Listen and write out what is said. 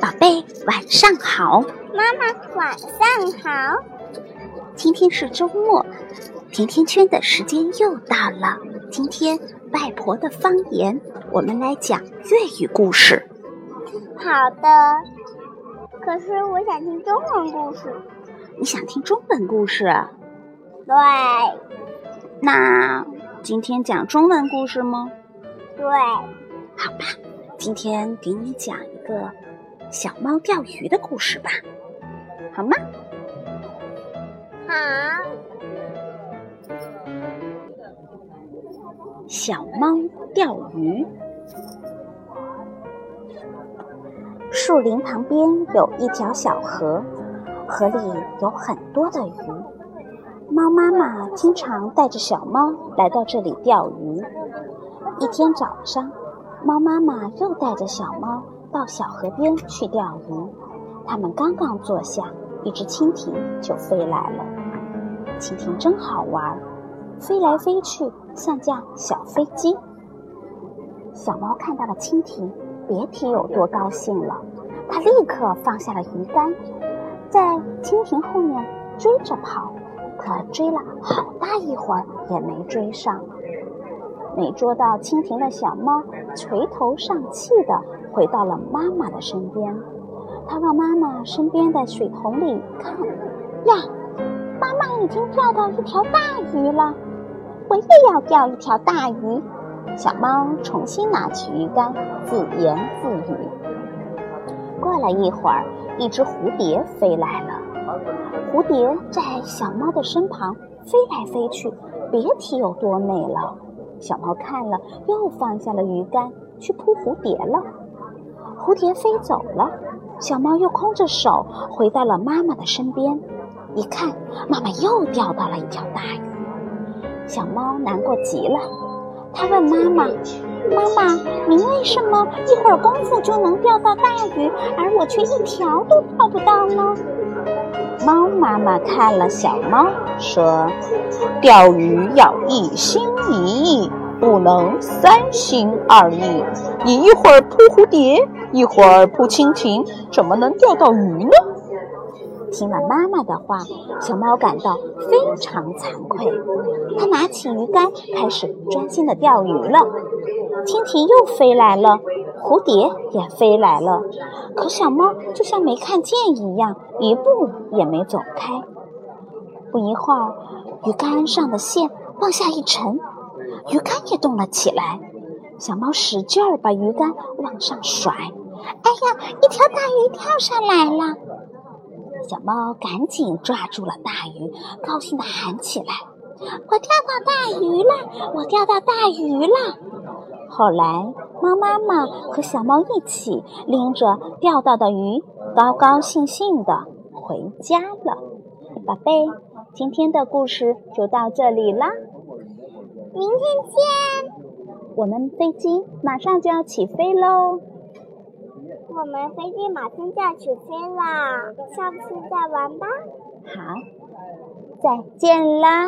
宝贝，晚上好。妈妈，晚上好。今天是周末，甜甜圈的时间又到了。今天外婆的方言，我们来讲粤语故事。好的。可是我想听中文故事。你想听中文故事？对。那今天讲中文故事吗？对。好吧，今天给你讲一个小猫钓鱼的故事吧，好吗？好。小猫钓鱼。树林旁边有一条小河，河里有很多的鱼。猫妈妈经常带着小猫来到这里钓鱼。一天早上，猫妈妈又带着小猫到小河边去钓鱼。他们刚刚坐下，一只蜻蜓就飞来了。蜻蜓真好玩，飞来飞去像架小飞机。小猫看到了蜻蜓，别提有多高兴了。它立刻放下了鱼竿，在蜻蜓后面追着跑，可追了好大一会儿也没追上。没捉到蜻蜓的小猫垂头丧气地回到了妈妈的身边。它往妈妈身边的水桶里看，呀，妈妈已经钓到一条大鱼了，我也要钓一条大鱼。小猫重新拿起鱼竿，自言自语。过了一会儿，一只蝴蝶飞来了。蝴蝶在小猫的身旁飞来飞去，别提有多美了。小猫看了，又放下了鱼竿，去扑蝴蝶了。蝴蝶飞走了，小猫又空着手回到了妈妈的身边。一看，妈妈又钓到了一条大鱼。小猫难过极了，它问妈妈。妈妈，您为什么一会儿功夫就能钓到大鱼，而我却一条都钓不到呢？猫妈妈看了小猫，说：“钓鱼要一心一意，不能三心二意。你一会儿扑蝴蝶，一会儿扑蜻蜓，怎么能钓到鱼呢？”听了妈妈的话，小猫感到非常惭愧。它拿起鱼竿，开始专心的钓鱼了。蜻蜓又飞来了，蝴蝶也飞来了，可小猫就像没看见一样，一步也没走开。不一会儿，鱼竿上的线往下一沉，鱼竿也动了起来。小猫使劲儿把鱼竿往上甩，哎呀，一条大鱼跳上来了！小猫赶紧抓住了大鱼，高兴地喊起来：“我钓到大鱼了！我钓到大鱼了！”后来，猫妈妈和小猫一起拎着钓到的鱼，高高兴兴的回家了。宝贝，今天的故事就到这里啦，明天见！我们飞机马上就要起飞喽。我们飞机马上就要起飞啦，下次再玩吧。好，再见啦。